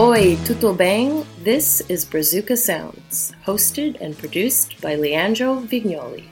Oi, tudo bem? This is Brazuca Sounds, hosted and produced by Leandro Vignoli.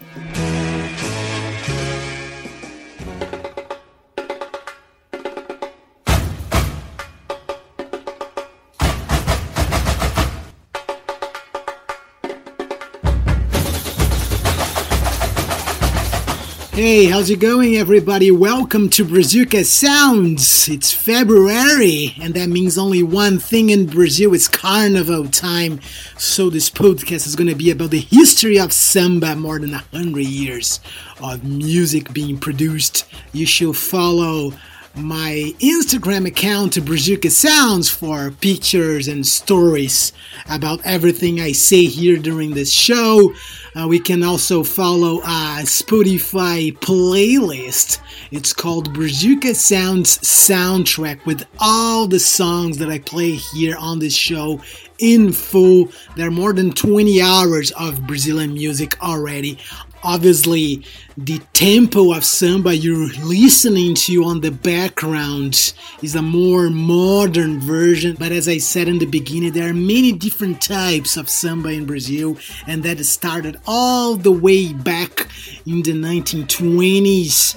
Hey, how's it going, everybody? Welcome to Brazuca Sounds. It's February, and that means only one thing in Brazil it's carnival time. So, this podcast is going to be about the history of samba, more than a hundred years of music being produced. You should follow my Instagram account, to Brazuca Sounds, for pictures and stories about everything I say here during this show. Uh, we can also follow a Spotify playlist. It's called Brazuca Sounds Soundtrack with all the songs that I play here on this show in full. There are more than 20 hours of Brazilian music already obviously the tempo of samba you're listening to on the background is a more modern version. But as i said in the beginning there are many different types of samba in brazil and that started all the way back in the 1920s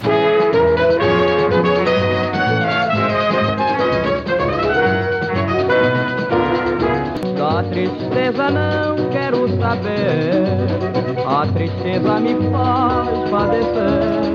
tristeza não quero saber Tristeza me faz padecer.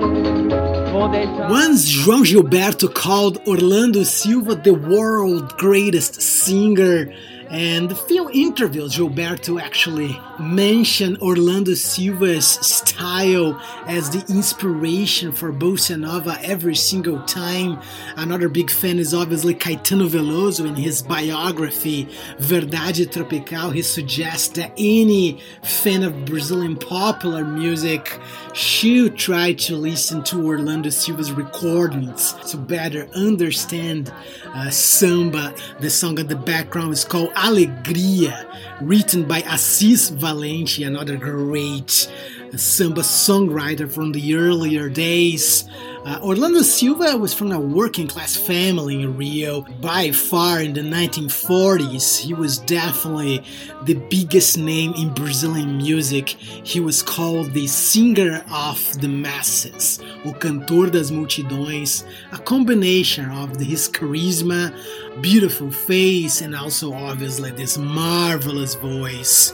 Once João Gilberto called Orlando Silva the world's greatest singer and few interviews, Gilberto actually mentioned Orlando Silva's style as the inspiration for bossa nova every single time. Another big fan is obviously Caetano Veloso in his biography Verdade Tropical. He suggests that any fan of Brazilian popular music should try to listen to Orlando Silva's recordings to better understand uh, samba. The song in the background is called Alegria, written by Assis Valente, another great samba songwriter from the earlier days. Uh, Orlando Silva was from a working class family in Rio. By far, in the 1940s, he was definitely the biggest name in Brazilian music. He was called the singer of the masses, o cantor das multidões, a combination of his charisma, beautiful face, and also obviously this marvelous voice.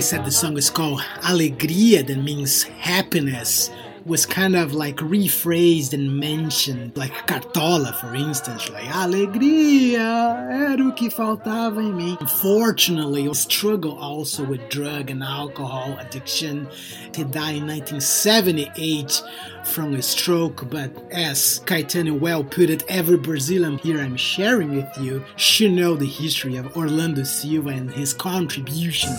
I said, the song is called Alegria, that means happiness was kind of like rephrased and mentioned, like Cartola, for instance, like alegria era o que faltava em mim. Unfortunately, he struggled also with drug and alcohol addiction. He died in 1978 from a stroke, but as Caetano well put it, every Brazilian here I'm sharing with you should know the history of Orlando Silva and his contribution.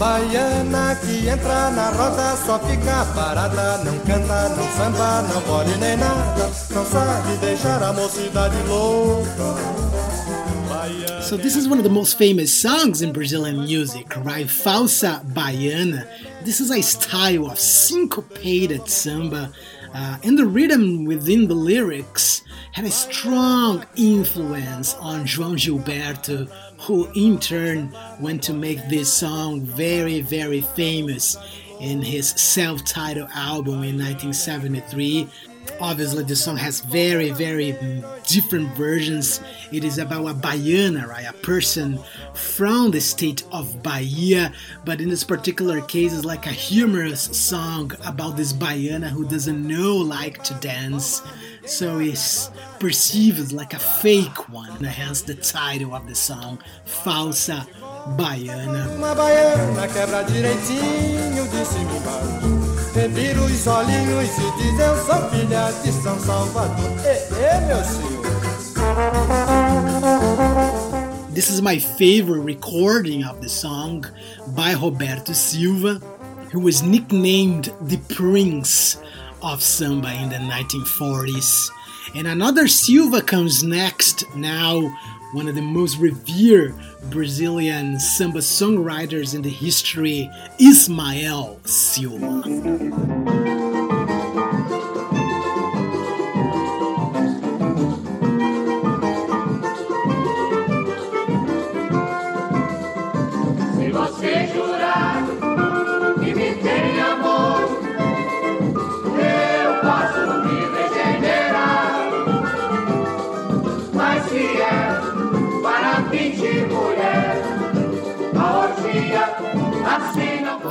Baiana que entra na roda só fica parada, não canta, não samba, não nem nada, não sabe deixar a mocidade louca. So this is one of the most famous songs in Brazilian music, right? Falsa Baiana. This is a style of syncopated samba, uh, and the rhythm within the lyrics had a strong influence on João Gilberto, who in turn went to make this song very, very famous in his self titled album in 1973. Obviously, the song has very, very different versions. It is about a Baiana, right? A person from the state of Bahia, but in this particular case, it's like a humorous song about this Baiana who doesn't know like to dance so it's perceived as like a fake one, and hence the title of the song, Falsa Baiana. Uma baiana quebra direitinho de cima embaixo. Revira os olhinhos e diz: Eu sou filha de São Salvador. meu senhor. This is my favorite recording of the song by Roberto Silva, who was nicknamed the Prince of samba in the 1940s. And another Silva comes next now one of the most revered Brazilian samba songwriters in the history, Ismael Silva.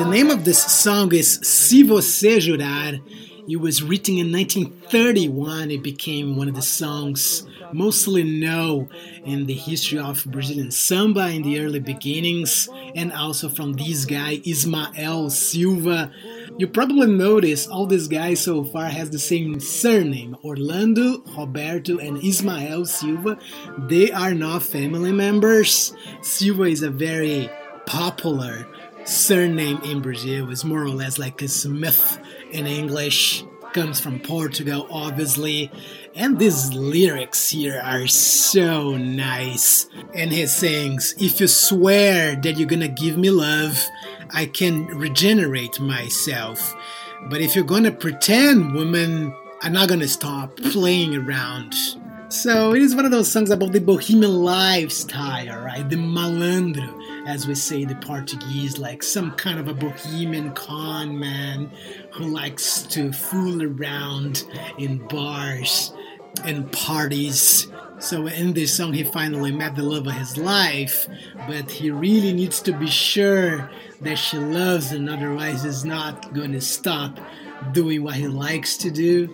Name of this song is Se Você Jurar. It was written in 1931. It became one of the songs mostly known in the history of Brazilian samba in the early beginnings, and also from this guy Ismael Silva. You probably notice all these guys so far has the same surname Orlando, Roberto, and Ismael Silva. They are not family members. Silva is a very popular surname in Brazil is more or less like a Smith in English. Comes from Portugal, obviously. And these lyrics here are so nice. And he sings, If you swear that you're gonna give me love, I can regenerate myself. But if you're gonna pretend, woman, I'm not gonna stop playing around. So it is one of those songs about the bohemian lifestyle, right? The malandro as we say the Portuguese, like some kind of a bohemian con man who likes to fool around in bars and parties. So in this song, he finally met the love of his life, but he really needs to be sure that she loves him, otherwise, he's not going to stop doing what he likes to do.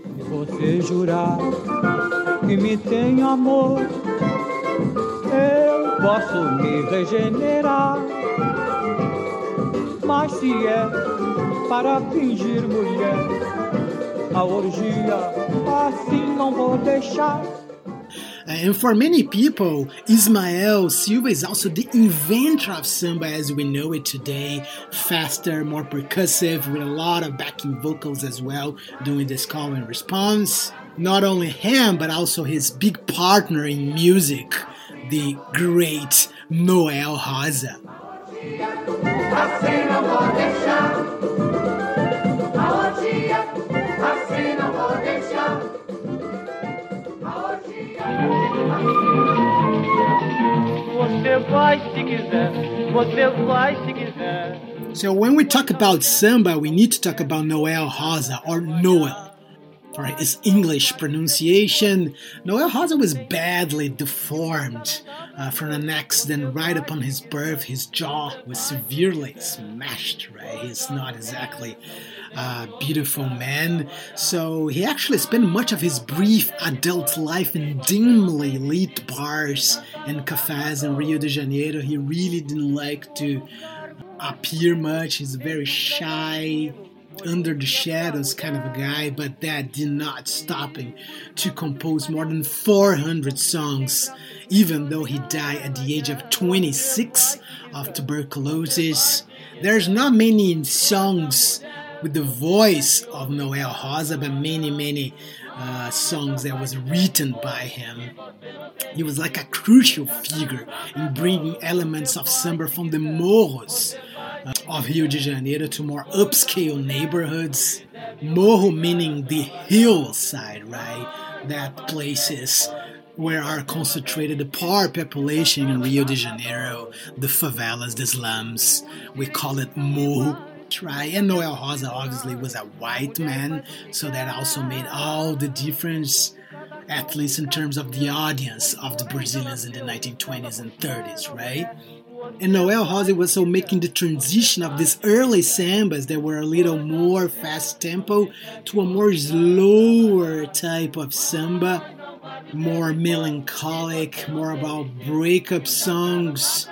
Posso me regenerar. Mas se é para fingir mulher, a orgia assim não vou deixar. And for many people, Ismael Silva is also the inventor of samba as we know it today. Faster, more percussive, with a lot of backing vocals as well, doing this call and response. Not only him, but also his big partner in music, the great Noel Rosa. So when we talk about samba, we need to talk about Noel Rosa or Noel for his English pronunciation. Noel Rosa was badly deformed uh, from an accident right upon his birth. His jaw was severely smashed, right? He's not exactly a beautiful man. So he actually spent much of his brief adult life in dimly lit bars and cafes in Rio de Janeiro. He really didn't like to appear much. He's very shy, under the shadows kind of a guy, but that did not stop him to compose more than 400 songs, even though he died at the age of 26 of tuberculosis. There's not many songs with the voice of Noel Rosa, but many, many uh, songs that was written by him. He was like a crucial figure in bringing elements of samba from the morros of Rio de Janeiro to more upscale neighborhoods. Morro meaning the hillside, right? That places where are concentrated the poor population in Rio de Janeiro, the favelas, the slums. We call it Morro. Right, and Noel Rosa obviously was a white man, so that also made all the difference at least in terms of the audience of the Brazilians in the 1920s and 30s, right? And Noel Rosa was so making the transition of these early sambas that were a little more fast tempo to a more slower type of samba, more melancholic, more about breakup songs,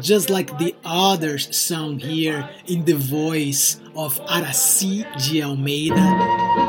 just like the others sung here in the voice of Aracy de Almeida.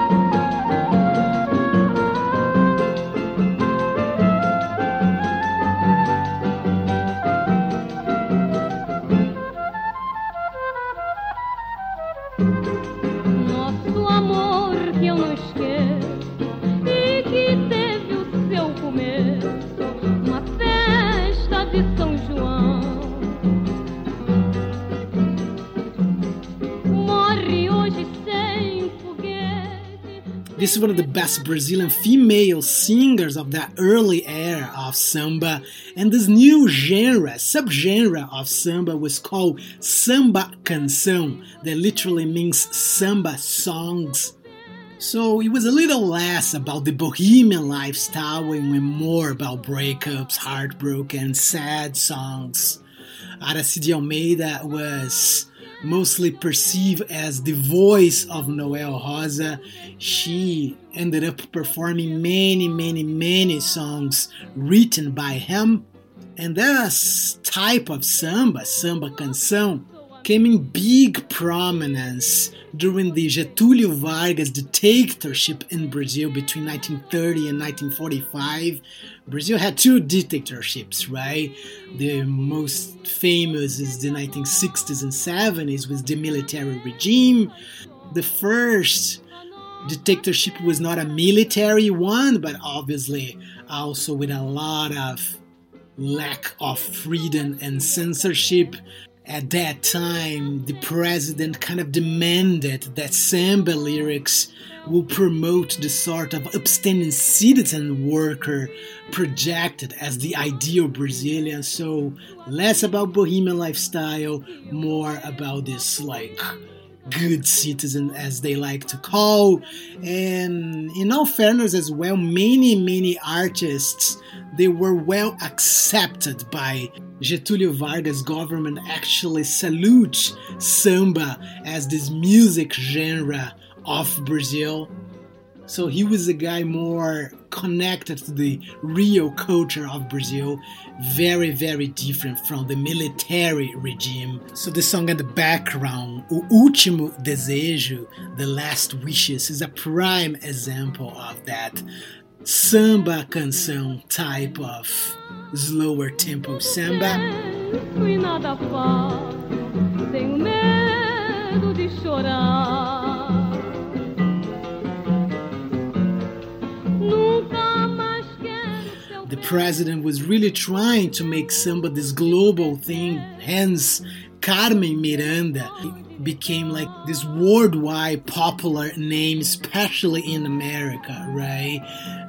Is one of the best Brazilian female singers of that early era of samba. And this new genre, subgenre of samba, was called samba canção, that literally means samba songs. So it was a little less about the bohemian lifestyle and more about breakups, heartbroken, sad songs. Aracy de Almeida was mostly perceived as the voice of Noel Rosa. She ended up performing many, many, many songs written by him. And this type of samba, samba canção, came in big prominence during the Getúlio Vargas dictatorship in Brazil between 1930 and 1945. Brazil had two dictatorships, right? The most famous is the 1960s and 70s with the military regime. The first dictatorship was not a military one, but obviously also with a lot of lack of freedom and censorship at that time, the president kind of demanded that samba lyrics will promote the sort of upstanding citizen worker projected as the ideal Brazilian. So, less about bohemian lifestyle, more about this like good citizen as they like to call and in all fairness as well many many artists they were well accepted by Getúlio Vargas government actually salutes samba as this music genre of Brazil so he was a guy more connected to the real culture of Brazil, very, very different from the military regime. So the song in the background, O Último Desejo, The Last Wishes, is a prime example of that samba canção type of slower tempo samba. the president was really trying to make samba this global thing, hence Carmen Miranda became like this worldwide popular name, especially in America, right?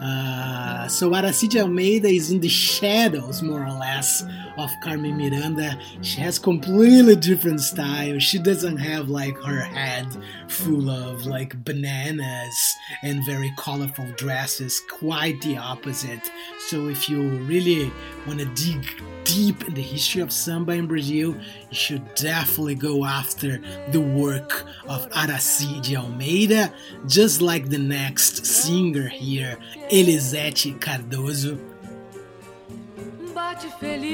Uh, so Aracy de Almeida is in the shadows, more or less, of Carmen Miranda. She has completely different style. She doesn't have like her head full of like bananas and very colorful dresses. Quite the opposite. So if you really want to dig deep in the history of samba in Brazil, you should definitely go after the work of Aracide Almeida, just like the next singer here, Elisete Cardoso. Bate feliz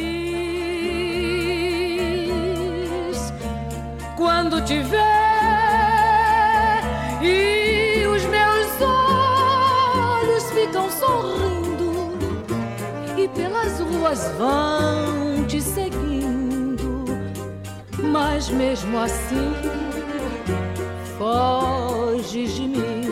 quando te ver e os meus olhos ficam sorrindo e pelas ruas vão te seguindo, mas mesmo assim foges de mim.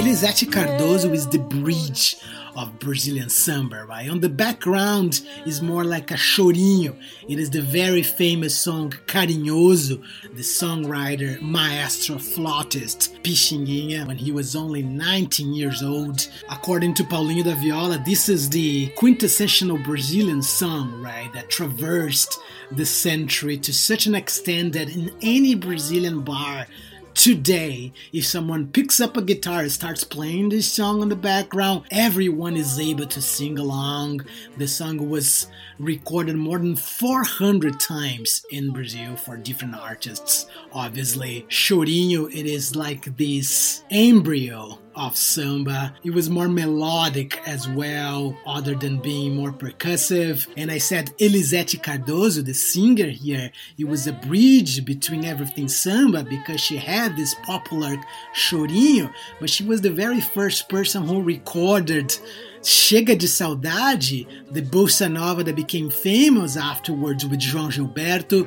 Elizeth Cardoso is the bridge of Brazilian samba, right? On the background is more like a chorinho. It is the very famous song Carinhoso, the songwriter, maestro, flautist Pixinguinha when he was only 19 years old. According to Paulinho da Viola, this is the quintessential Brazilian song, right? That traversed the century to such an extent that in any Brazilian bar Today, if someone picks up a guitar and starts playing this song in the background, everyone is able to sing along. The song was recorded more than 400 times in Brazil for different artists. Obviously, Chorinho, it is like this embryo of samba. It was more melodic as well, other than being more percussive. And I said Elizeth Cardoso, the singer here, it was a bridge between everything samba because she had this popular chorinho, but she was the very first person who recorded Chega de Saudade, the bossa nova that became famous afterwards with João Gilberto.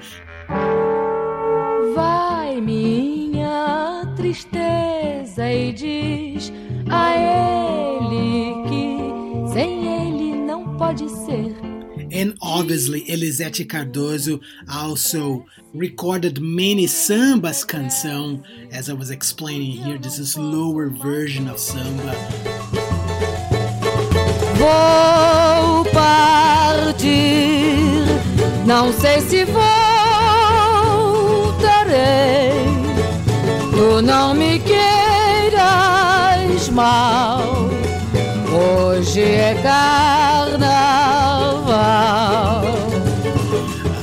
Vai minha tristeza e diz a ele que sem ele não pode ser. And obviously, Elisete Cardoso also recorded many sambas canção. As I was explaining here, this is lower version of samba. Vou partir, não sei se voltarei. Tu não me queiras mal. Hoje é carnaval.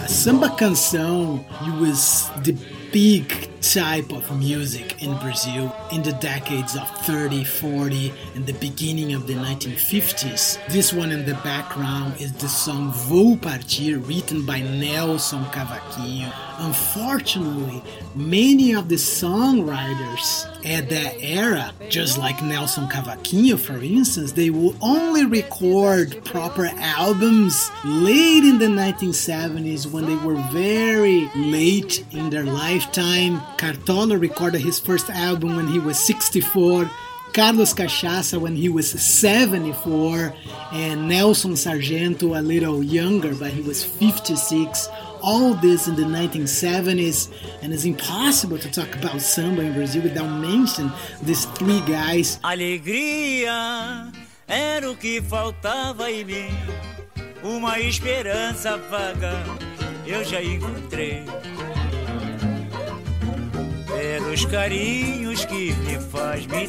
samba canção, it was the big type of music in Brazil in the decades of 30, 40, and the beginning of the 1950s. This one in the background is the song Vou Partir, written by Nelson Cavaquinho. Unfortunately, many of the songwriters at that era, just like Nelson Cavaquinho, for instance, they would only record proper albums late in the 1970s when they were very late in their lifetime. Cartola recorded his first album when he was 64. Carlos Cachaça when he was 74, and Nelson Sargento a little younger, but he was 56 all this in the 1970s, and it's impossible to talk about samba in Brazil without mentioning these three guys. Alegria era o que faltava em mim, uma esperança vaga eu já encontrei. Carinhos que me faz me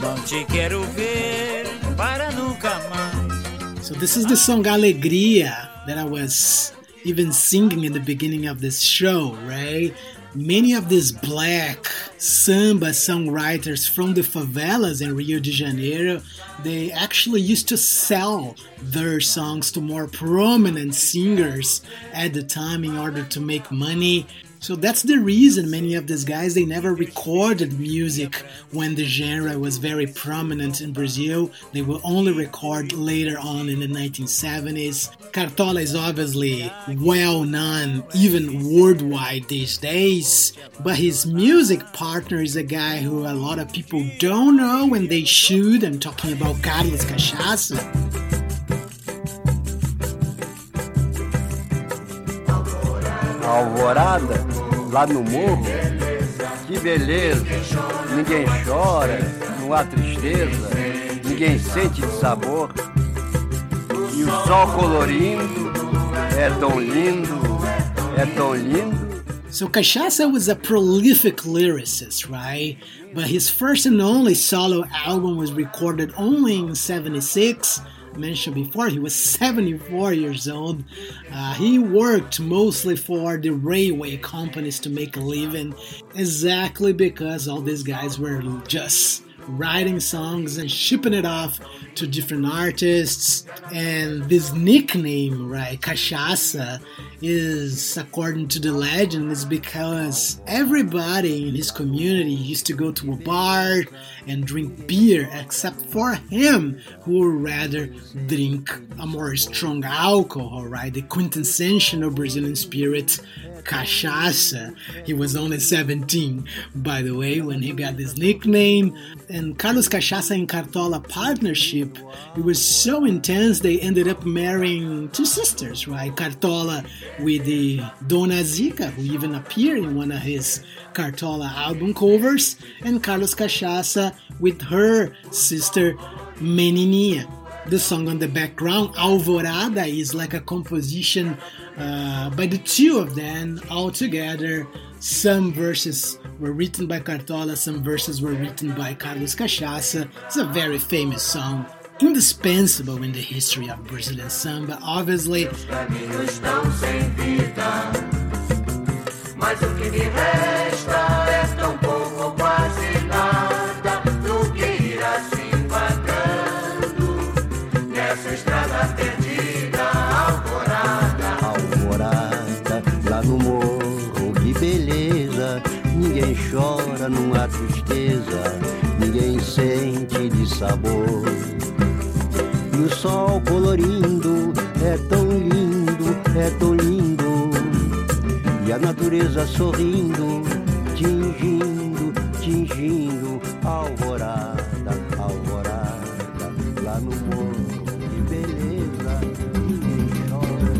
não te quero ver para nunca mais. So this is the song Alegria that I was even singing in the beginning of this show, right? Many of these black samba songwriters from the favelas in Rio de Janeiro, they actually used to sell their songs to more prominent singers at the time in order to make money. So that's the reason many of these guys they never recorded music when the genre was very prominent in Brazil. They will only record later on in the 1970s. Cartola is obviously well known even worldwide these days, but his music partner is a guy who a lot of people don't know when they should. I'm talking about Carlos Cachaça. Alvorada, lá no morro. Que beleza! Ninguém chora, não há tristeza, ninguém sente de sabor. E o sol colorindo é tão lindo, é tão lindo. So Cachaça was a prolific lyricist, right? But his first and only solo album was recorded only in 76 mentioned before, he was 74 years old. Uh, he worked mostly for the railway companies to make a living, exactly because all these guys were just writing songs and shipping it off to different artists. And this nickname, right, Cachaça, is, according to the legend, is because everybody in his community used to go to a bar and drink beer, except for him, who would rather drink a more strong alcohol, right? The quintessential Brazilian spirit, cachaça. He was only 17, by the way, when he got this nickname. Carlos Cachaça and Cartola partnership, it was so intense they ended up marrying two sisters, right? Cartola with the Dona Zica, who even appeared in one of his Cartola album covers, and Carlos Cachaça with her sister Menininha. The song on the background, Alvorada, is like a composition uh, by the two of them all together. Some verses were written by Cartola, some verses were written by Carlos Cachaça. It's a very famous song indispensable in the history of Brazilian samba, obviously. a tristeza, ninguém sente de sabor. E o sol colorindo é tão lindo, é tão lindo. E a natureza sorrindo, tingindo, tingindo, alvorada, alvorada, lá no morro. Que beleza, ninguém chora.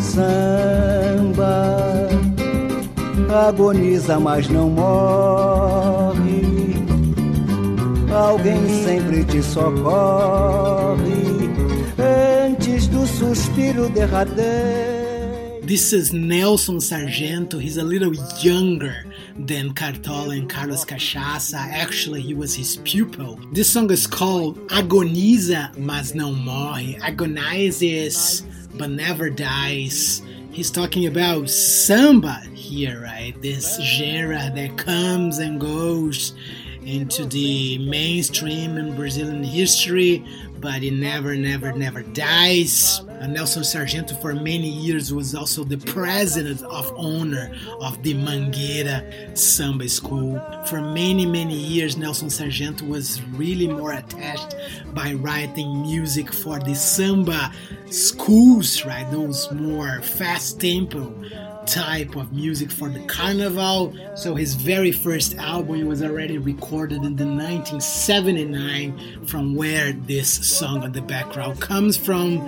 Samba agoniza, mas não morre. Alguém sempre te socorre antes do suspiro derradeiro. This is Nelson Sargento. He's a little younger than Cartola and Carlos Cachaça. Actually, he was his pupil. This song is called Agoniza, mas não morre. Agonizes, but never dies. He's talking about samba here, right? This genre that comes and goes into the mainstream in Brazilian history, but it never, never, never dies. And Nelson Sargento, for many years, was also the president of owner of the Mangueira Samba School. For many, many years, Nelson Sargento was really more attached by writing music for the samba schools, right? Those more fast tempo type of music for the carnival. So his very first album was already recorded in the 1979 from where this song on the background comes from.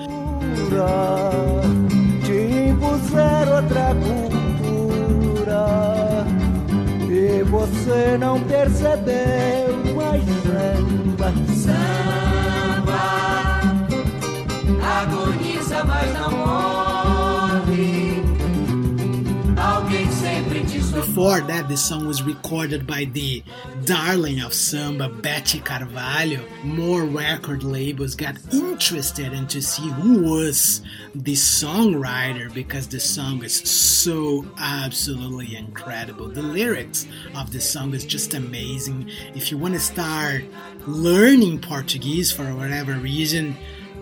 agoniza, mas não morre. Before that, the song was recorded by the darling of samba, Beth Carvalho. More record labels got interested in to see who was the songwriter because the song is so absolutely incredible. The lyrics of the song is just amazing. If you want to start learning Portuguese for whatever reason,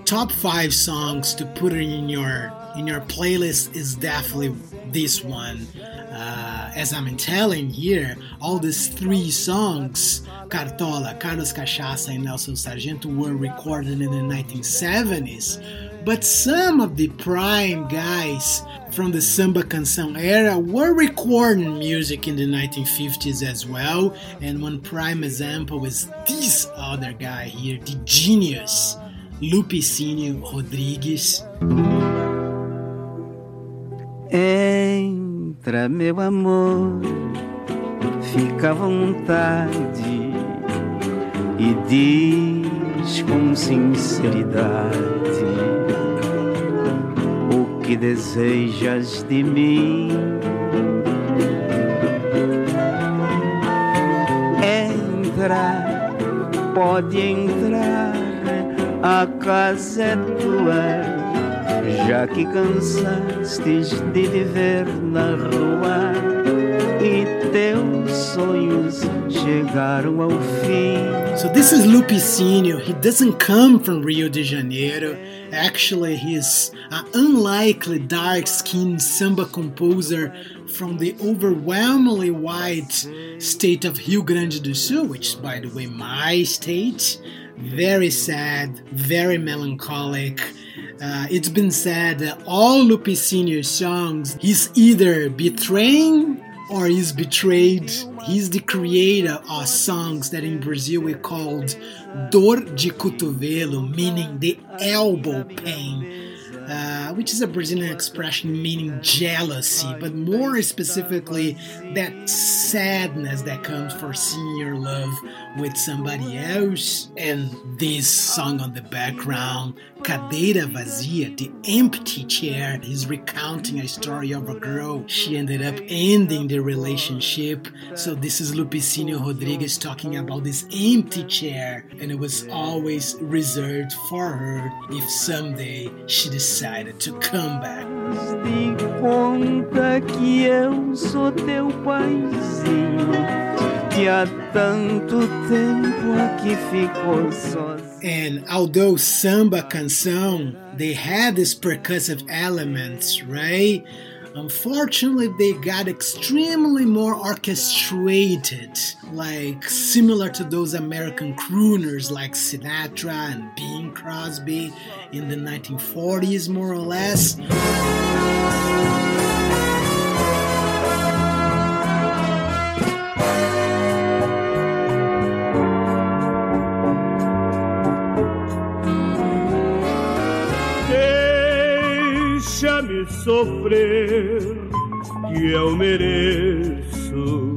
top five songs to put in your in your playlist is definitely this one. Uh, as I'm telling here, all these three songs, Cartola, Carlos Cachaça, and Nelson Sargento, were recorded in the 1970s. But some of the prime guys from the samba canção era were recording music in the 1950s as well. And one prime example is this other guy here, the genius, Lupicínio Rodrigues. Entra, meu amor, fica à vontade e diz com sinceridade o que desejas de mim. Entra, pode entrar, a casa é tua já que cansastes de viver na rua e teus sonhos chegaram ao fim. So this is Lupicínio. He doesn't come from Rio de Janeiro. Actually, he's an unlikely dark-skinned samba composer from the overwhelmingly white state of Rio Grande do Sul, which, by the way, my state. Very sad, very melancholic uh, it's been said that all Lupicínio songs, he's either betraying or he's betrayed. He's the creator of songs that in Brazil we called dor de cotovelo, meaning the elbow pain. Uh, which is a Brazilian expression meaning jealousy, but more specifically, that sadness that comes for seeing your love with somebody else. And this song on the background, Cadeira Vazia, the empty chair, is recounting a story of a girl. She ended up ending the relationship. So this is Lupicínio Rodrigues talking about this empty chair, and it was always reserved for her if someday she decided to come back. Conta que eu sou teu paizinho, que há tanto tempo aqui ficou sozinho. And although samba canção, they had these percussive elements, right? Unfortunately, they got extremely more orchestrated, like similar to those American crooners like Sinatra and Bing Crosby in the 1940s, more or less. Sofrer, que eu mereço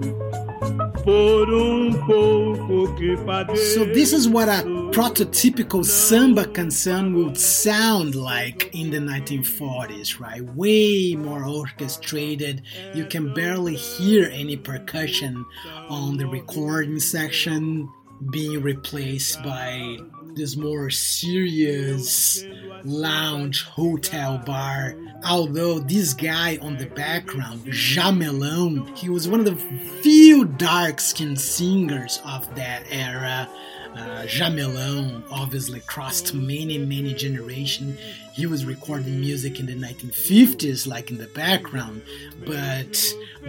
por um pouco que padeço. So this is what a prototypical samba canção would sound like in the 1940s, right? Way more orchestrated. You can barely hear any percussion on the recording section being replaced by this more serious lounge hotel bar. Although this guy on the background, Jamelão, he was one of the few dark skinned singers of that era uh, Jamelão obviously crossed many, many generations. He was recording music in the 1950s, like in the background, but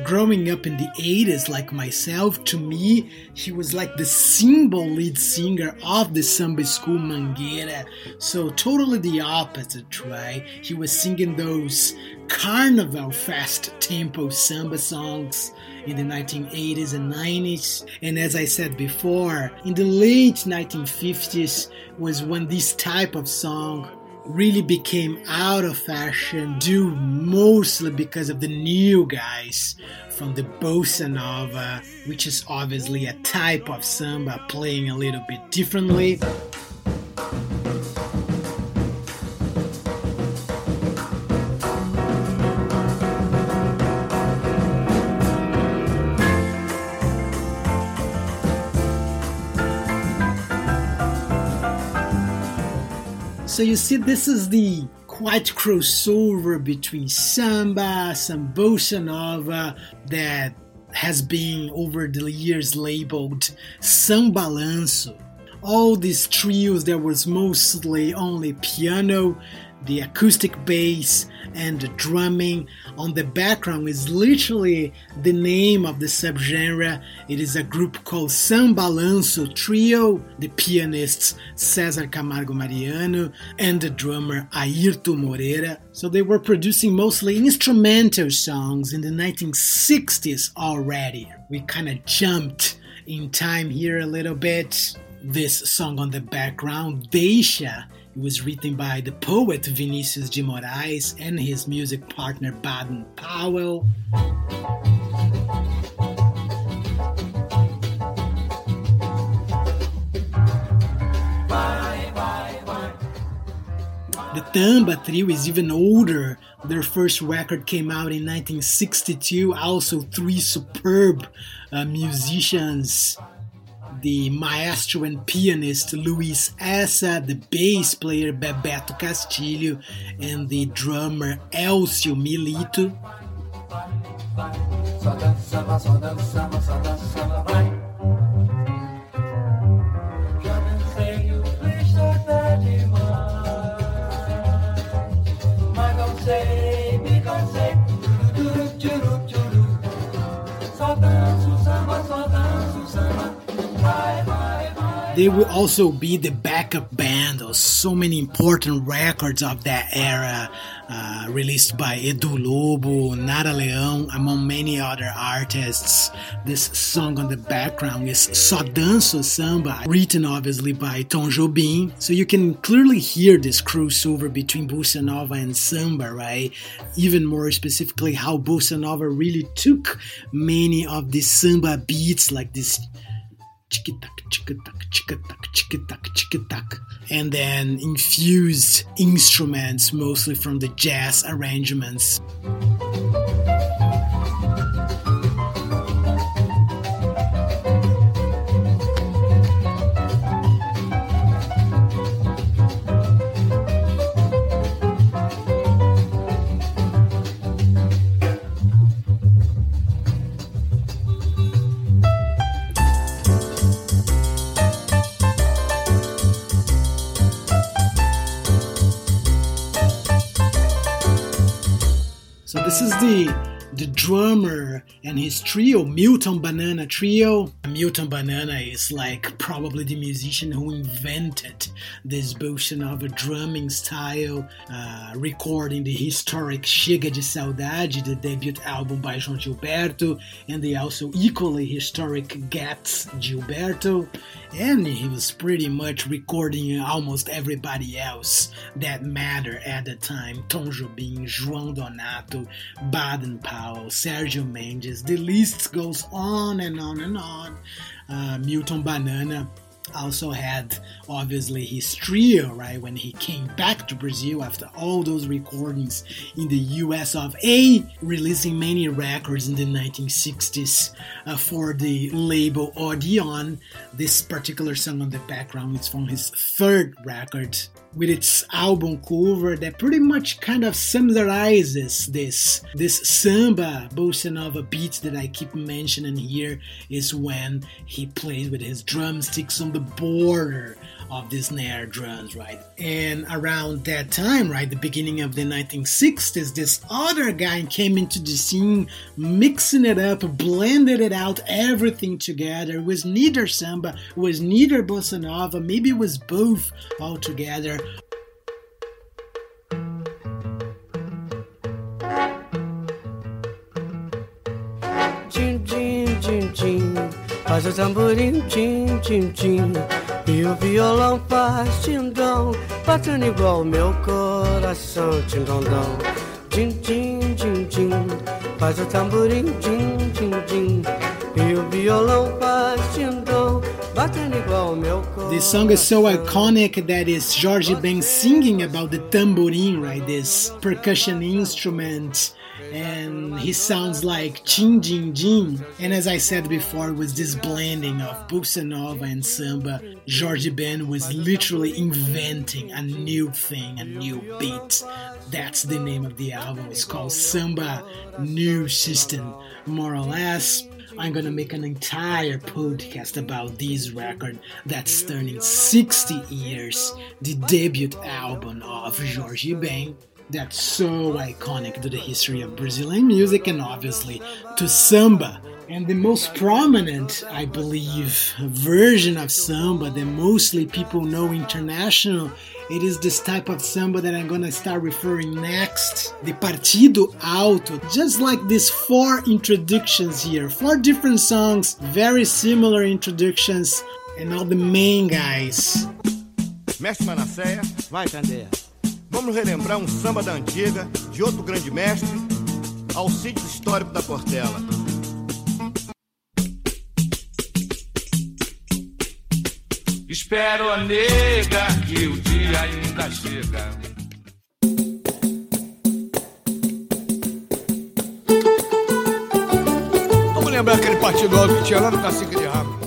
growing up in the 80s, like myself, to me, he was like the symbol lead singer of the samba school Mangueira. So, totally the opposite, right? He was singing those carnival fast tempo samba songs in the 1980s and 90s. And as I said before, in the late 1950s was when this type of song really became out of fashion due mostly because of the new guys from the bossa nova, which is obviously a type of samba playing a little bit differently. So you see, this is the quite crossover between samba, some bossa nova that has been over the years labeled sambalanço. All these trios that was mostly only piano, the acoustic bass, and drumming on the background is literally the name of the subgenre. It is a group called Sambalanço Trio, the pianists César Camargo Mariano and the drummer Airto Moreira. So they were producing mostly instrumental songs in the 1960s already. We kind of jumped in time here a little bit. This song on the background, Deixa, it was written by the poet Vinicius de Moraes and his music partner Baden Powell. The Tamba Trio is even older. Their first record came out in 1962. Also, three superb uh, musicians the maestro and pianist Luiz Eça, the bass player Bebeto Castilho, and the drummer Hélcio Milito. They will also be the backup band of so many important records of that era, uh, released by Edu Lobo, Nara Leão, among many other artists. This song on the background is Só Danço Samba, written obviously by Tom Jobim. So you can clearly hear this crossover between Bossa Nova and Samba, right? Even more specifically, how Bossa Nova really took many of the Samba beats, like this chick-tack, chick-tack, chick-tack, chick-tack, chick-tack, and then infused instruments mostly from the jazz arrangements. This is the the drummer and his trio, Milton Banana Trio. Milton Banana is like probably the musician who invented this version of a drumming style, uh, recording the historic Chega de Saudade, the debut album by João Gilberto, and the also equally historic Gats Gilberto. And he was pretty much recording almost everybody else that mattered at the time Tom Jobim, João Donato, Baden Powell. Sergio Mendes. The list goes on and on and on. Uh, Milton Banana also had obviously his trio, right? When he came back to Brazil after all those recordings in the US of A, releasing many records in the 1960s uh, for the label Odeon. This particular song on the background is from his third record, with its album cover that pretty much kind of summarizes this this samba bossa nova beat that I keep mentioning here is when he plays with his drumsticks on the border of these snare drums, right? And around that time, right, the beginning of the 1960s, this other guy came into the scene, mixing it up, blended it out, everything together. It was neither samba, it was neither bossa nova, maybe it was both all together. Faz o tamborim, tchim, tchim, tchim. E o violão faz tindão, batendo igual meu coração, tindondão. Tim, tim, tim, tim, faz o tamborim, tim, tim, tim. E o violão faz tindão, batendo igual meu coração. This song is so iconic that is Jorge Ben singing about the tamborim, right? This percussion instrument and he sounds like Chin Jin Jin. And as I said before, was this blending of bossa nova and samba. Jorge Ben was literally inventing a new thing, a new beat. That's the name of the album. It's called Samba New System, more or less. I'm gonna make an entire podcast about this record that's turning 60 years, the debut album of Jorge Ben that's so iconic to the history of Brazilian music and obviously to samba. And the most prominent, I believe, version of samba that mostly people know international, it is this type of samba that I'm gonna start referring next, the Partido Alto. Just like these four introductions here, four different songs, very similar introductions, and all the main guys. Mestre Manasseia, vai Candeia. Vamos relembrar um samba da antiga, de outro grande mestre, Alcides Histórico da Portela. Espero a nega que o dia ainda chega. Vamos lembrar aquele partido alto que tinha lá no Cacique de Rabo.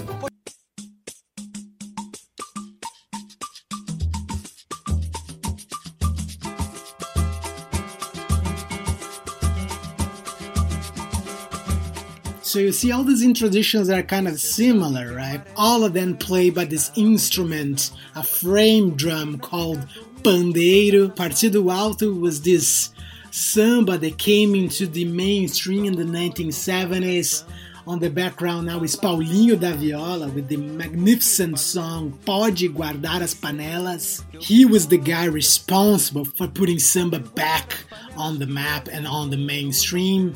So you see, all these introductions are kind of similar, right? All of them played by this instrument, a frame drum called pandeiro. Partido Alto was this samba that came into the mainstream in the 1970s. On the background now is Paulinho da Viola with the magnificent song Pode Guardar as Panelas. He was the guy responsible for putting samba back on the map and on the mainstream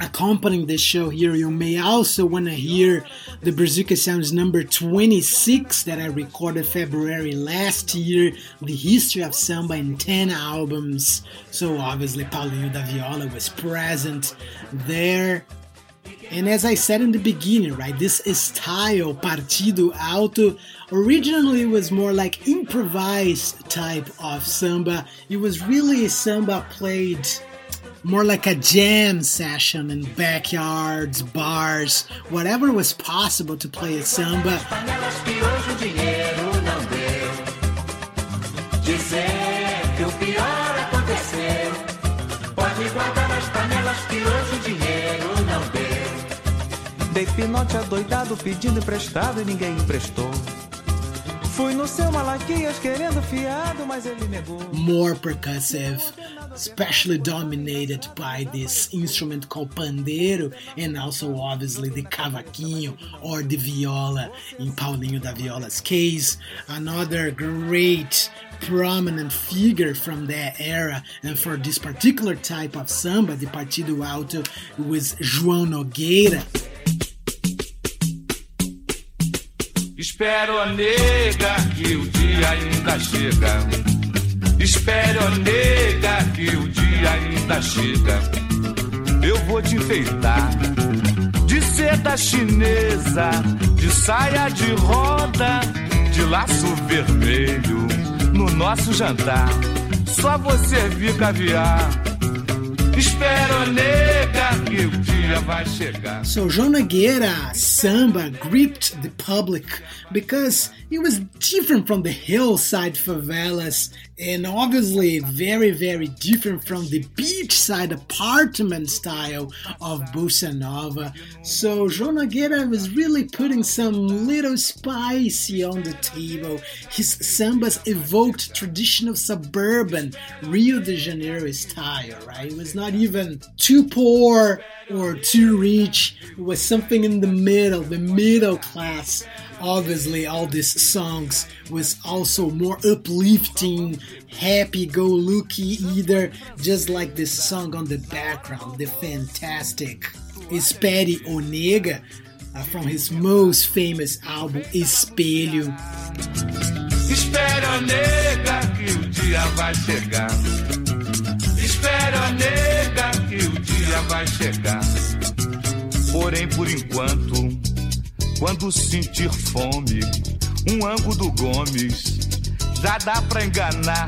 accompanying this show here, you may also want to hear the Brazuca Sounds number 26 that I recorded February last year, the history of samba in 10 albums. So obviously Paulinho da Viola was present there. And as I said in the beginning, right, this style, Partido Alto, originally was more like improvised type of samba. It was really samba played more like a jam session in backyards, bars, whatever was possible to play a samba. Dei pinote adoidado pedindo emprestado e ninguém emprestou. Fui no seu Malaquias querendo fiado, mas ele negou. More percussive, especially dominated by this instrument called pandeiro and also obviously the cavaquinho or the viola in Paulinho da Viola's case. Another great prominent figure from that era and for this particular type of samba, the Partido Alto, was João Nogueira. Espero, nega, que o dia ainda chega. Espero, nega, que o dia ainda chega. Eu vou te enfeitar de seda chinesa, de saia de roda, de laço vermelho no nosso jantar. Só você vir caviar. Espero, nega, que o dia vai chegar. So João Nogueira samba gripped the public because it was different from the hillside favelas and obviously very very different from the beachside apartment style of bossa nova. So João Nogueira was really putting some little spicy on the table. His sambas evoked traditional suburban Rio de Janeiro style right? It was not even too poor or too rich. It was something in the middle the middle class obviously all these songs was also more uplifting happy go lucky either just like this song on the background the fantastic Espere o Nega uh, from his most famous album Espelho. Espere o nega que o dia vai chegar. Espere o nega que o dia vai chegar. Porém por enquanto Quando sentir fome, um ângulo do Gomes já dá pra enganar.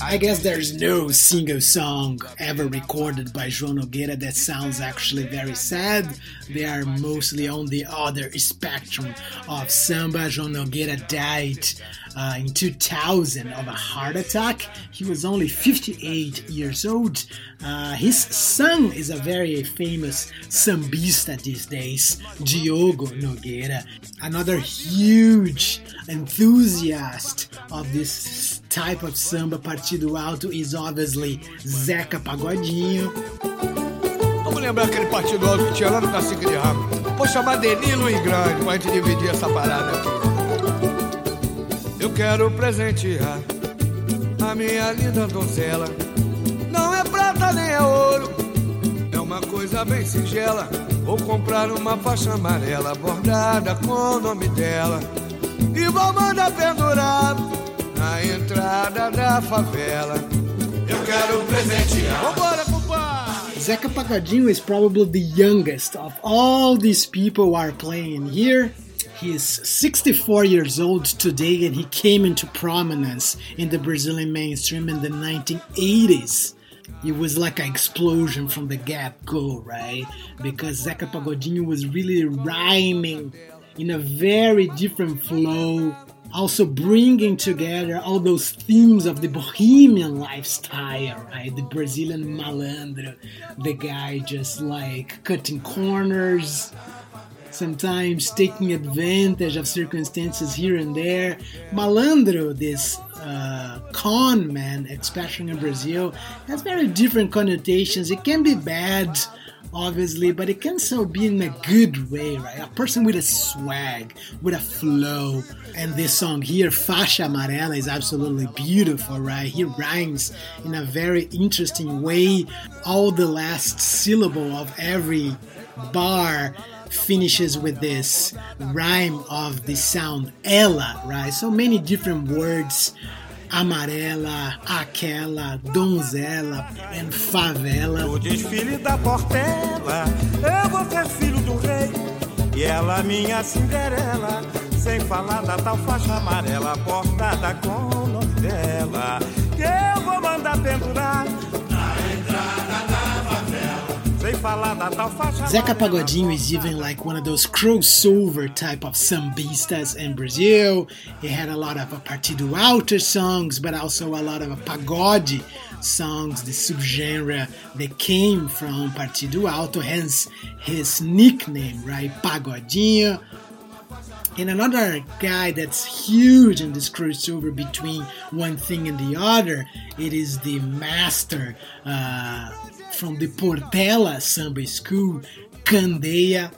I guess there's no single song ever recorded by João Nogueira that sounds actually very sad. They are mostly on the other spectrum of samba. João Nogueira died uh, in 2000 of a heart attack. He was only 58 years old. Uh, his son is a very famous sambista these days, Diogo Nogueira, another huge enthusiast of this type of samba partido alto is obviously Zeca Pagodinho. Vamos lembrar aquele partido alto que tinha lá no Cacique de Rabo. Vou chamar Denilo e Grande pra gente dividir essa parada aqui. Eu quero presentear a minha linda donzela. Não é prata nem é ouro, é uma coisa bem singela. Vou comprar uma faixa amarela bordada com o nome dela. E vou mandar pendurar na entrada da favela. Eu quero presentear. Vambora, compadre! Zeca Pagodinho is probably the youngest of all these people who are playing here. He's 64 years old today and he came into prominence in the Brazilian mainstream in the 1980s. It was like an explosion from the get go, right? Because Zeca Pagodinho was really rhyming in a very different flow, also bringing together all those themes of the bohemian lifestyle, right? The Brazilian malandro, the guy just like cutting corners, sometimes taking advantage of circumstances here and there. Malandro, this uh, con man expression in Brazil, has very different connotations. It can be bad, obviously, but it can still be in a good way, right? A person with a swag, with a flow. And this song here, Faixa Amarela, is absolutely beautiful, right? He rhymes in a very interesting way. All the last syllable of every bar finishes with this rhyme of the sound ela, right? So many different words amarela, aquela, donzela and favela. O desfile da Portela, eu vou ser filho do rei e ela minha Cinderela, sem falar da tal faixa amarela bordada com novela, que eu vou mandar pendurar Zeca Pagodinho is even like one of those crossover type of sambistas in Brazil. He had a lot of a Partido Alto songs, but also a lot of pagode songs, the subgenre that came from Partido Alto, hence his nickname, right? Pagodinho. And another guy that's huge in this crossover between one thing and the other, it is the master uh, from the Portela Samba School, Candeia.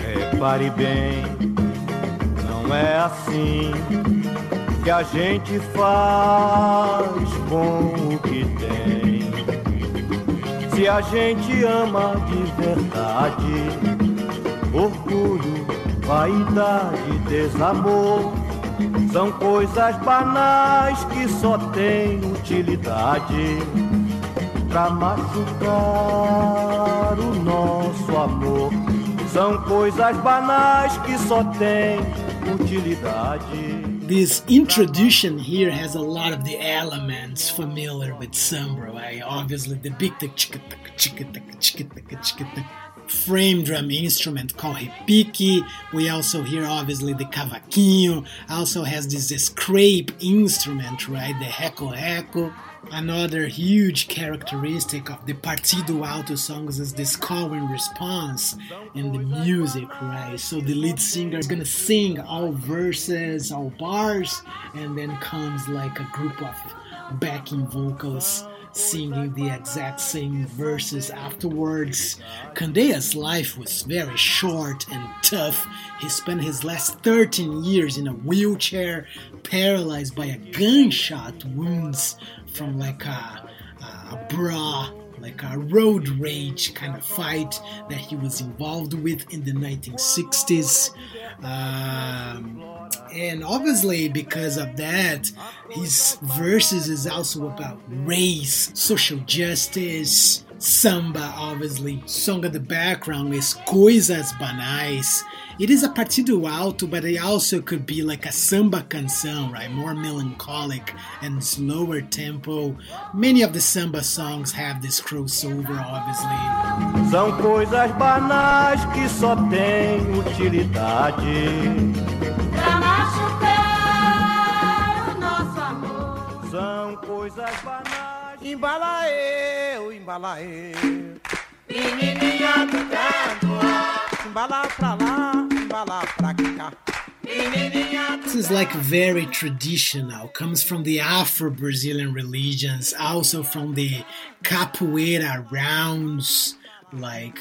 Repare bem, não é assim que a gente faz com o que tem. Se a gente ama de verdade, orgulho, vaidade, desamor, são coisas banais que só têm utilidade pra machucar o nosso amor. São coisas banais que só têm utilidade. This introduction here has a lot of the elements familiar with samba, right? Obviously, the big frame drum instrument called repique. We also hear obviously the cavaquinho. Also has this scrape instrument, right? The reco reco. Another huge characteristic of the Partido Alto songs is this call and response and the music, right? So the lead singer is gonna sing all verses, all bars, and then comes like a group of backing vocals singing the exact same verses afterwards. Candeia's life was very short and tough. He spent his last 13 years in a wheelchair, paralyzed by a gunshot wounds from like a, a bra like a road rage kind of fight that he was involved with in the 1960s. Um, and obviously, because of that, his verses is also about race, social justice, samba, obviously. Song of the background is Coisas Banais. It is a partido alto, but it also could be like a samba canção, right? More melancholic and slower tempo. Many of the samba songs have this crossover, obviously. São coisas banais que só têm utilidade. Pra machucar o nosso amor. São coisas banais. Embala eu, oh, embala eu. Menininha do canto. Embala pra lá. This is like very traditional, comes from the Afro Brazilian religions, also from the capoeira rounds, like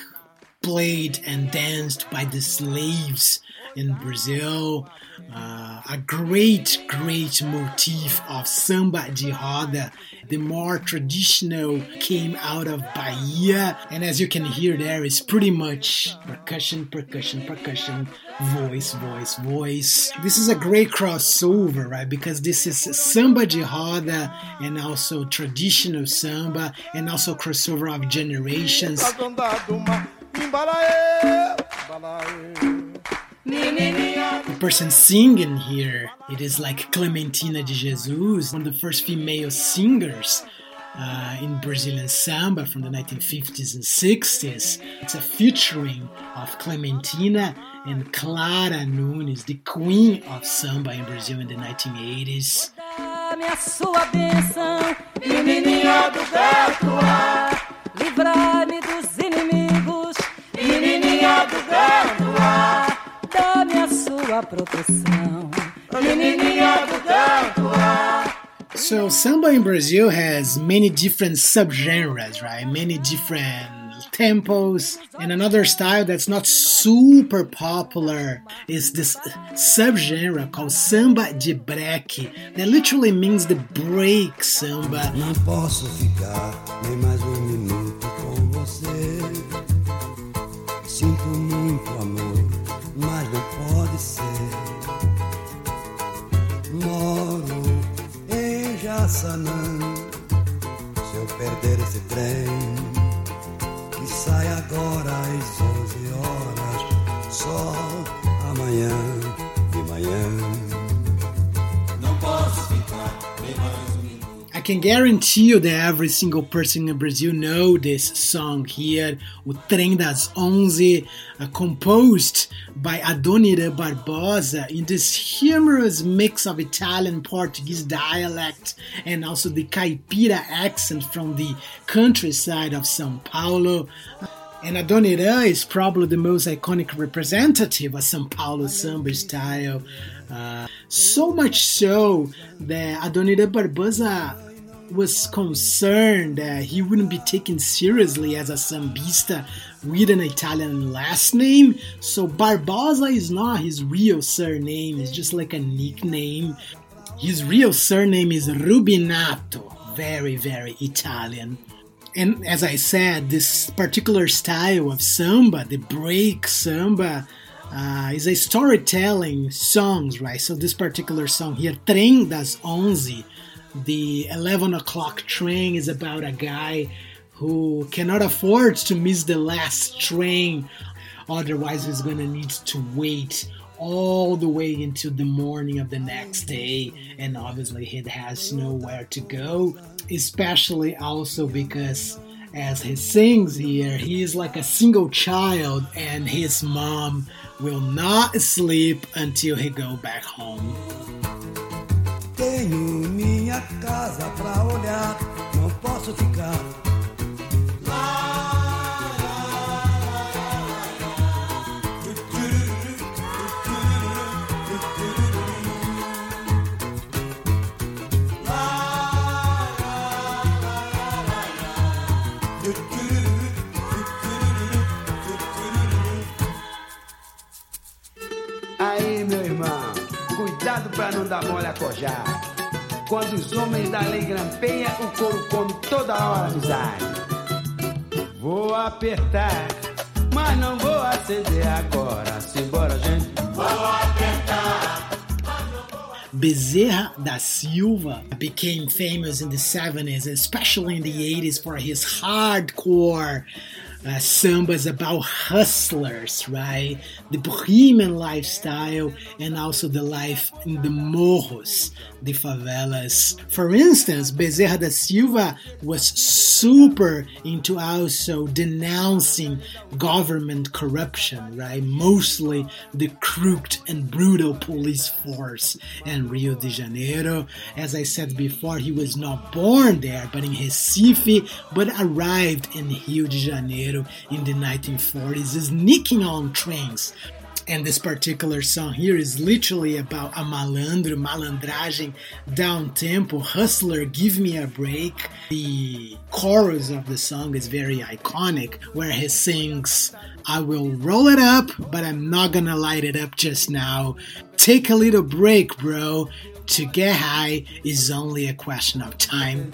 played and danced by the slaves in Brazil. Uh, a great, great motif of samba de roda. The more traditional came out of Bahia, and as you can hear there, is pretty much percussion, percussion, percussion, voice, voice, voice. This is a great crossover, right? Because this is samba de roda and also traditional samba, and also crossover of generations. The person singing here, it is like Clementina de Jesus, one of the first female singers uh, in Brazilian samba from the 1950s and 60s. It's a featuring of Clementina and Clara Nunes, the queen of samba in Brazil in the 1980s. livrar-me dos inimigos, menininha do sua proteção. Menininha do canto. So samba in Brazil has many different subgenres, right? Many different tempos. And another style that's not super popular is this subgenre called samba de break, that literally means the break samba. Se eu perder esse trem, que sai agora às 11 horas, só amanhã de manhã. I can guarantee you that every single person in Brazil know this song here, O Trem das Onze, uh, composed by Adoniran Barbosa in this humorous mix of Italian Portuguese dialect and also the caipira accent from the countryside of São Paulo. And Adoniran is probably the most iconic representative of São Paulo samba style. Uh, so much so that Adoniran Barbosa was concerned that he wouldn't be taken seriously as a sambista with an Italian last name. So Barbosa is not his real surname, it's just like a nickname. His real surname is Rubinato, very, very Italian. And as I said, this particular style of samba, the break samba, uh, is a storytelling songs, right? So this particular song here, Trem das Onze, the 11 o'clock train is about a guy who cannot afford to miss the last train, otherwise he's gonna need to wait all the way into the morning of the next day, and obviously he has nowhere to go, especially also because as he sings here, he is like a single child, and his mom will not sleep until he go back home. Minha casa pra olhar, não posso ficar. Aí, meu irmão, cuidado pra não dar mole a cojar. Quando os homens da lei grampeia, o couro come toda hora amizade. Vou apertar, mas não vou acender agora. Simbora, gente. Vou apertar. Bezerra da Silva became famous in the 70s, especially in the 80s, for his hardcore uh, sambas about hustlers, right? The bohemian lifestyle and also the life in the morros, the favelas. For instance, Bezerra da Silva was super into also denouncing government corruption, right? Mostly the crooked and brutal police force in Rio de Janeiro. As I said before, he was not born there, but in Recife, but arrived in Rio de Janeiro in the 1940s, sneaking on trains and this particular song here is literally about a malandro, malandragem, down tempo, hustler, give me a break. The chorus of the song is very iconic, where he sings, I will roll it up, but I'm not gonna light it up just now. Take a little break, bro. To get high is only a question of time.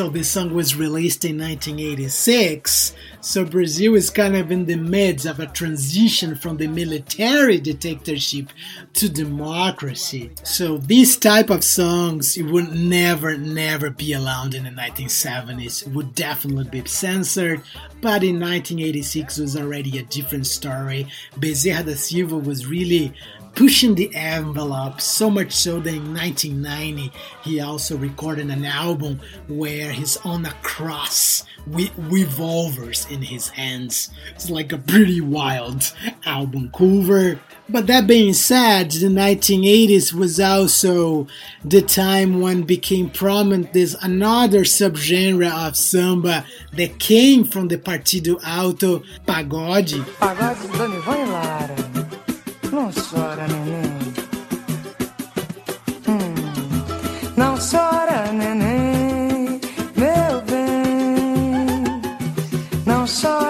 So this song was released in 1986. So Brazil is kind of in the midst of a transition from the military dictatorship to democracy. So these type of songs it would never, never be allowed in the 1970s. It would definitely be censored. But in 1986 was already a different story. Bezerra da Silva was really pushing the envelope so much so that in 1990 he also recorded an album where he's on a cross with revolvers in his hands. It's like a pretty wild album cover. But that being said, the 1980s was also the time when became prominent this another subgenre of samba that came from the Partido Alto, pagode. Pagode Dona Ivone Lara. Não chora, neném. Hum. Não chora, neném, meu bem. Não chora,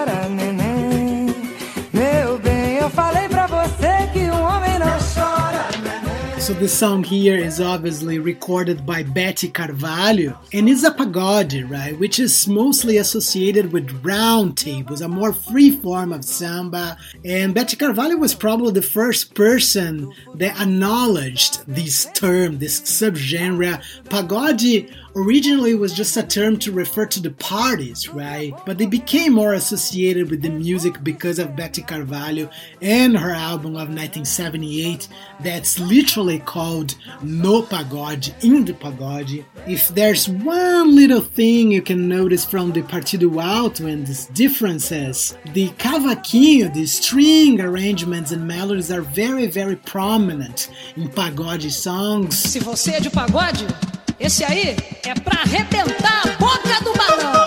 So the song here is obviously recorded by Beth Carvalho and is a pagode, right? Which is mostly associated with round tables, a more free form of samba. And Beth Carvalho was probably the first person that acknowledged this term, this subgenre. Pagode originally was just a term to refer to the parties, right? But they became more associated with the music because of Beth Carvalho and her album of 1978 that's literally called No Pagode, in the Pagode. If there's one little thing you can notice from the Partido Alto and these differences, the cavaquinho, the string arrangements and melodies are very, very prominent in pagode songs. Se você é de pagode, esse aí é pra arrebentar a boca do balão.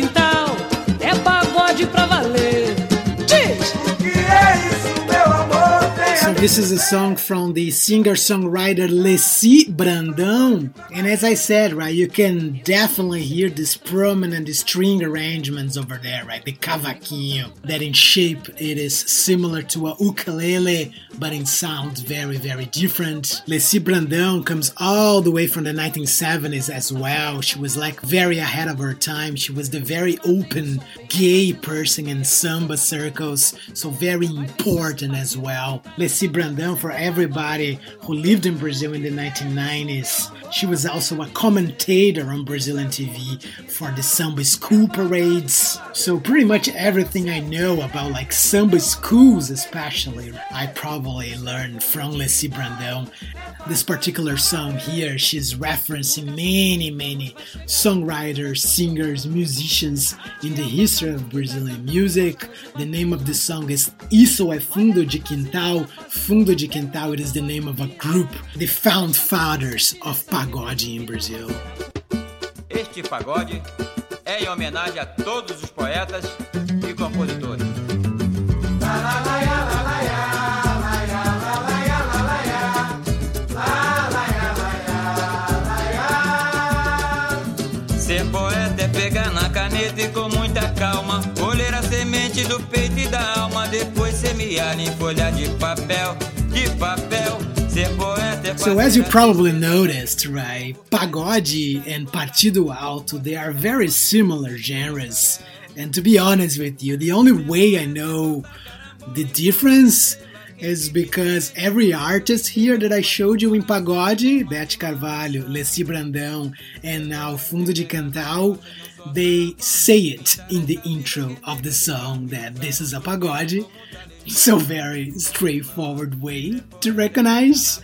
Quintal, this is a song from the singer-songwriter Leci Brandão, and as I said, right, you can definitely hear this prominent string arrangements over there, right? The cavaquinho, that in shape it is similar to a ukulele, but in sound very, very different. Leci Brandão comes all the way from the 1970s as well. She was like very ahead of her time. She was the very open gay person in samba circles, so very important as well. Leci Brandão, for everybody who lived in Brazil in the 1990s, she was also a commentator on Brazilian TV for the samba school parades. So pretty much everything I know about like samba schools, especially, I probably learned from Leci Brandão. This particular song here, she's referencing many, many songwriters, singers, musicians in the history of Brazilian music. The name of the song is Isso é Fundo de Quintal. Fundo de Quintal, is the name of a group, the found fathers of pagode in Brazil. Este pagode é em homenagem a todos os poetas e compositores. Ser poeta é pegar na caneta e com muita calma colher a semente do peito e da alma, depois em folha de papel, de papel. Ser poeta é So, as you probably noticed, right, pagode and partido alto, they are very similar genres. And to be honest with you, the only way I know the difference is because every artist here that I showed you in pagode, Beth Carvalho, Leci Brandão, and now Fundo de Quintal, they say it in the intro of the song that this is a pagode. So very straightforward way to recognize.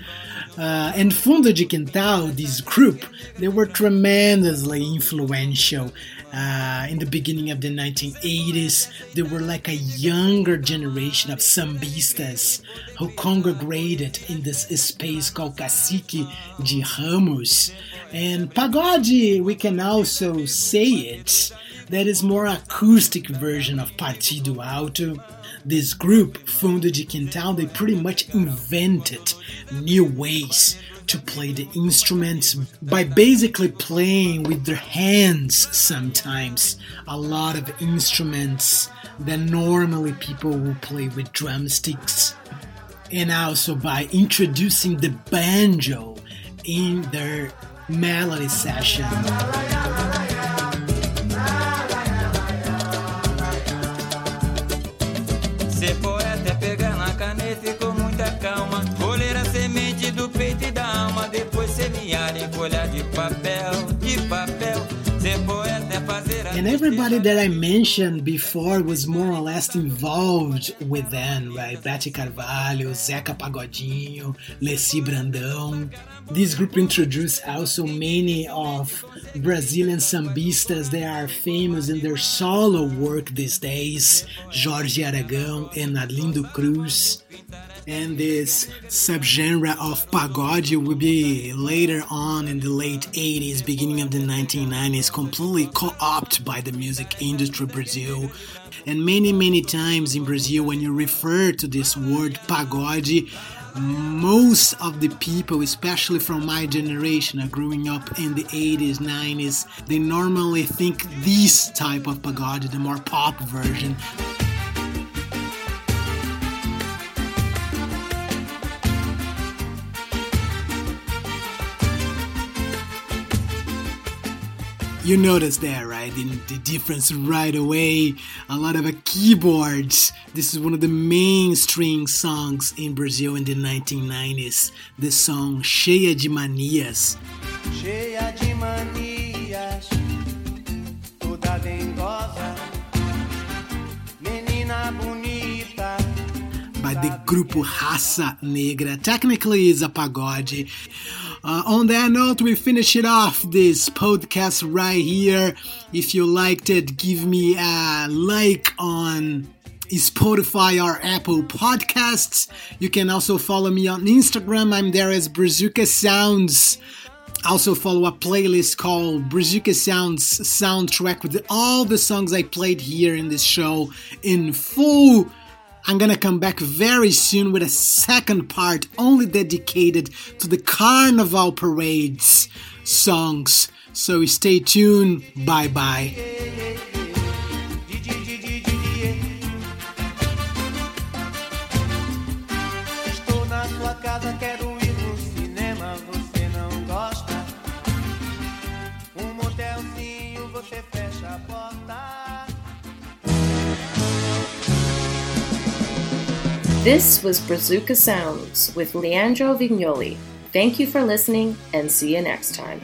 Uh, and Fundo de Quintal, this group, they were tremendously influential. Uh, in the beginning of the 1980s, they were like a younger generation of sambistas who congregated in this space called Cacique de Ramos. And pagode, we can also say it, that is more acoustic version of Partido Alto this group, Fundo de Quintal, they pretty much invented new ways to play the instruments by basically playing with their hands sometimes. A lot of instruments that normally people will play with drumsticks. And also by introducing the banjo in their melody session. And everybody that I mentioned before was more or less involved with them, right? Beth Carvalho, Zeca Pagodinho, Leci Brandão. This group introduced also many of Brazilian sambistas that are famous in their solo work these days, Jorge Aragão and Arlindo Cruz. And this subgenre of pagode will be later on in the late 80s, beginning of the 1990s, completely co opted by the music industry Brazil. And many, many times in Brazil, when you refer to this word pagode, most of the people, especially from my generation, are growing up in the 80s, 90s, they normally think this type of pagode, the more pop version. You notice there, right? The, the difference right away. A lot of a keyboards. This is one of the mainstream songs in Brazil in the 1990s. The song Cheia de Manias. Cheia de manias, toda dengosa, menina bonita. By the Grupo Raça Negra. Technically, it's a pagode. Uh, on that note, we finish it off this podcast right here. If you liked it, give me a like on Spotify or Apple Podcasts. You can also follow me on Instagram. I'm there as Brazuca Sounds. Also follow a playlist called Brazuca Sounds soundtrack with all the songs I played here in this show in full I'm gonna come back very soon with a second part only dedicated to the carnival parades songs. So stay tuned. Bye bye. This was Brazuca Sounds with Leandro Vignoli. Thank you for listening and see you next time.